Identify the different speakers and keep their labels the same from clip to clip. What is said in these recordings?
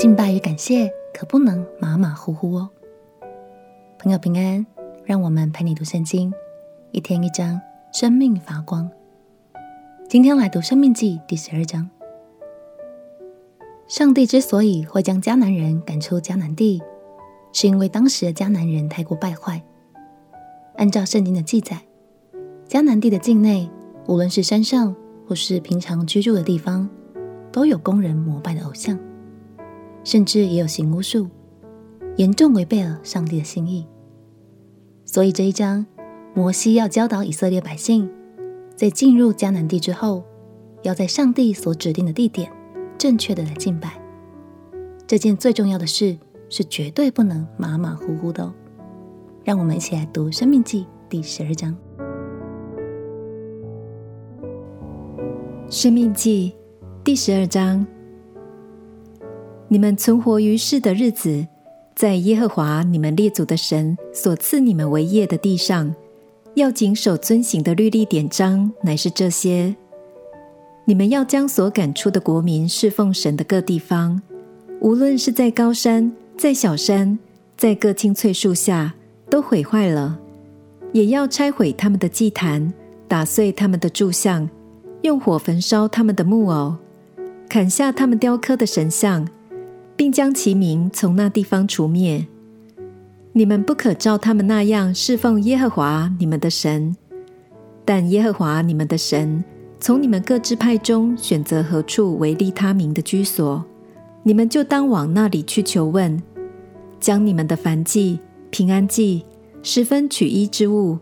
Speaker 1: 敬拜与感谢可不能马马虎虎哦。朋友平安，让我们陪你读圣经，一天一章，生命发光。今天来读《生命记》第十二章。上帝之所以会将迦南人赶出迦南地，是因为当时的迦南人太过败坏。按照圣经的记载，迦南地的境内，无论是山上或是平常居住的地方，都有供人膜拜的偶像，甚至也有行巫术，严重违背了上帝的心意。所以这一章，摩西要教导以色列百姓，在进入迦南地之后，要在上帝所指定的地点，正确的来敬拜。这件最重要的事，是绝对不能马马虎虎的哦。让我们一起来读《生命记》第十二章。
Speaker 2: 《生命记》第十二章：你们存活于世的日子，在耶和华你们列祖的神所赐你们为业的地上，要谨守遵行的律例典章，乃是这些：你们要将所赶出的国民侍奉神的各地方，无论是在高山，在小山，在各青翠树下。都毁坏了，也要拆毁他们的祭坛，打碎他们的柱像，用火焚烧他们的木偶，砍下他们雕刻的神像，并将其名从那地方除灭。你们不可照他们那样侍奉耶和华你们的神，但耶和华你们的神从你们各支派中选择何处为利他名的居所，你们就当往那里去求问，将你们的燔祭。平安祭、十分取一之物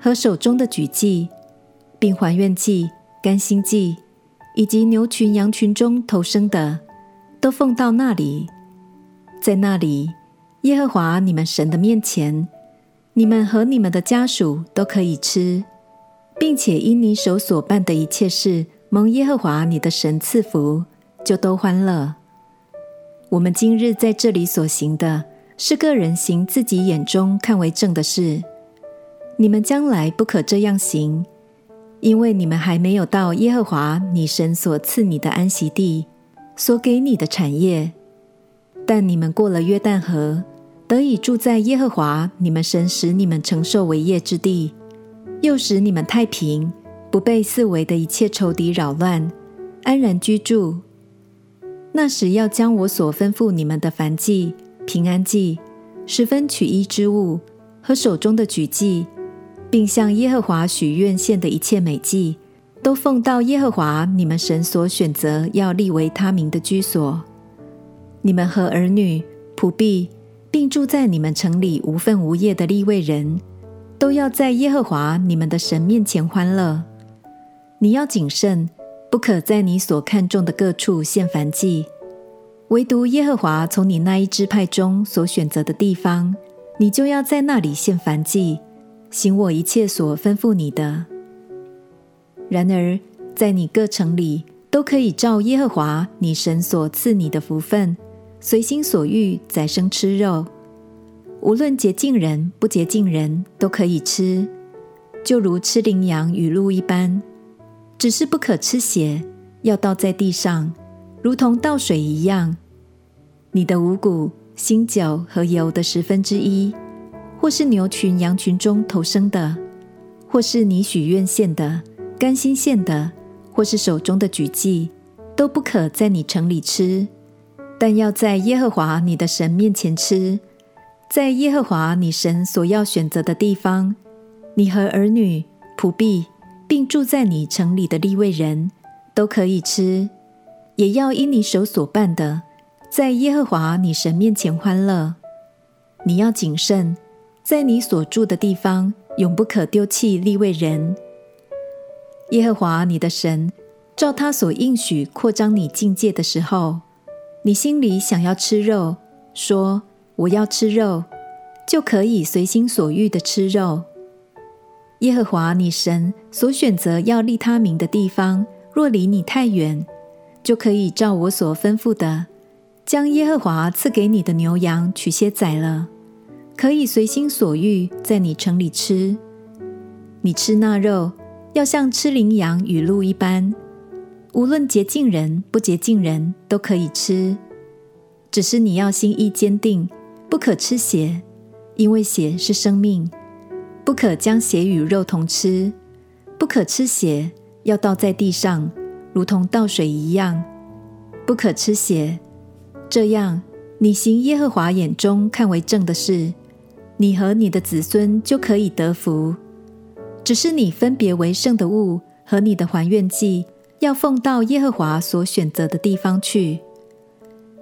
Speaker 2: 和手中的举祭，并还愿祭、甘心祭，以及牛群、羊群中头生的，都奉到那里。在那里，耶和华你们神的面前，你们和你们的家属都可以吃，并且因你手所办的一切事蒙耶和华你的神赐福，就都欢乐。我们今日在这里所行的。是个人行自己眼中看为正的事，你们将来不可这样行，因为你们还没有到耶和华你神所赐你的安息地，所给你的产业。但你们过了约旦河，得以住在耶和华你们神使你们承受为业之地，又使你们太平，不被四围的一切仇敌扰乱，安然居住。那时要将我所吩咐你们的燔祭。平安祭、十分取一之物和手中的举祭，并向耶和华许愿献的一切美祭，都奉到耶和华你们神所选择要立为他名的居所。你们和儿女、仆婢，并住在你们城里无分无业的立位人，都要在耶和华你们的神面前欢乐。你要谨慎，不可在你所看中的各处献燔祭。唯独耶和华从你那一支派中所选择的地方，你就要在那里献燔祭，行我一切所吩咐你的。然而，在你各城里都可以照耶和华你神所赐你的福分，随心所欲宰牲吃肉，无论洁净人不洁净人都可以吃，就如吃羚羊与鹿一般，只是不可吃血，要倒在地上。如同倒水一样，你的五谷、新酒和油的十分之一，或是牛群、羊群中头生的，或是你许愿献的、甘心献的，或是手中的举祭，都不可在你城里吃，但要在耶和华你的神面前吃，在耶和华你神所要选择的地方，你和儿女、仆婢，并住在你城里的利未人都可以吃。也要因你手所办的，在耶和华你神面前欢乐。你要谨慎，在你所住的地方，永不可丢弃利未人。耶和华你的神照他所应许扩张你境界的时候，你心里想要吃肉，说我要吃肉，就可以随心所欲的吃肉。耶和华你神所选择要立他名的地方，若离你太远，就可以照我所吩咐的，将耶和华赐给你的牛羊取些宰了，可以随心所欲在你城里吃。你吃那肉，要像吃羚羊与鹿一般，无论洁净人不洁净人都可以吃。只是你要心意坚定，不可吃血，因为血是生命，不可将血与肉同吃，不可吃血，要倒在地上，如同倒水一样，不可吃血。这样，你行耶和华眼中看为正的事，你和你的子孙就可以得福。只是你分别为圣的物和你的还愿祭，要奉到耶和华所选择的地方去。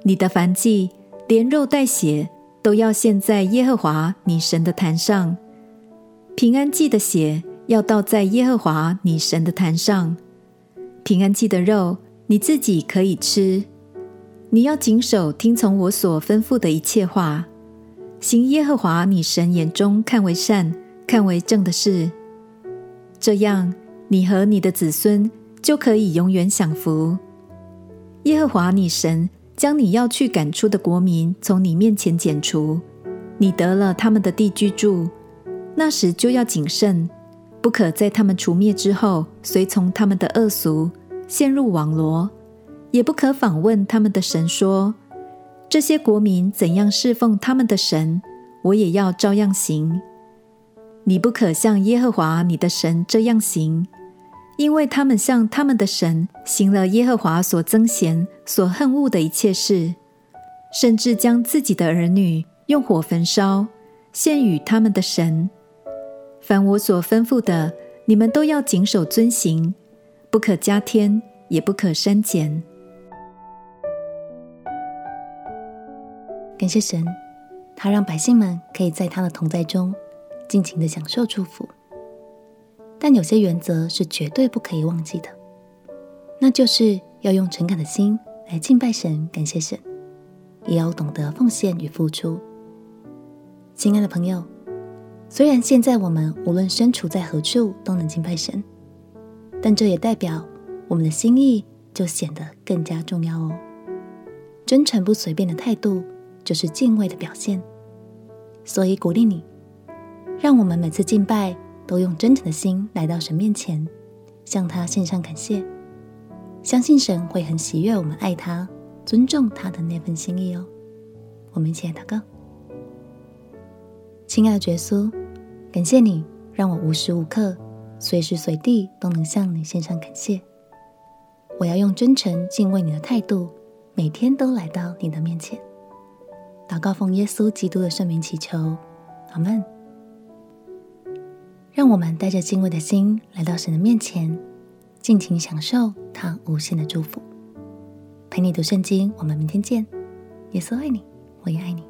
Speaker 2: 你的燔祭，连肉带血，都要献在耶和华你神的坛上。平安祭的血要倒在耶和华你神的坛上。平安祭的肉，你自己可以吃。你要谨守听从我所吩咐的一切话，行耶和华你神眼中看为善、看为正的事。这样，你和你的子孙就可以永远享福。耶和华你神将你要去赶出的国民从你面前剪除，你得了他们的地居住，那时就要谨慎，不可在他们除灭之后随从他们的恶俗，陷入网罗。也不可访问他们的神，说：这些国民怎样侍奉他们的神，我也要照样行。你不可向耶和华你的神这样行，因为他们向他们的神行了耶和华所憎嫌、所恨恶的一切事，甚至将自己的儿女用火焚烧，献与他们的神。凡我所吩咐的，你们都要谨守遵行，不可加添，也不可删减。
Speaker 1: 感谢神，他让百姓们可以在他的同在中尽情的享受祝福。但有些原则是绝对不可以忘记的，那就是要用诚恳的心来敬拜神、感谢神，也要懂得奉献与付出。亲爱的朋友，虽然现在我们无论身处在何处都能敬拜神，但这也代表我们的心意就显得更加重要哦。真诚不随便的态度。就是敬畏的表现，所以鼓励你，让我们每次敬拜都用真诚的心来到神面前，向他献上感谢，相信神会很喜悦我们爱他、尊重他的那份心意哦。我们一起来祷告，亲爱的耶稣，感谢你让我无时无刻、随时随地都能向你献上感谢。我要用真诚敬畏你的态度，每天都来到你的面前。祷告奉耶稣基督的圣名祈求，阿门。让我们带着敬畏的心来到神的面前，尽情享受他无限的祝福。陪你读圣经，我们明天见。耶稣爱你，我也爱你。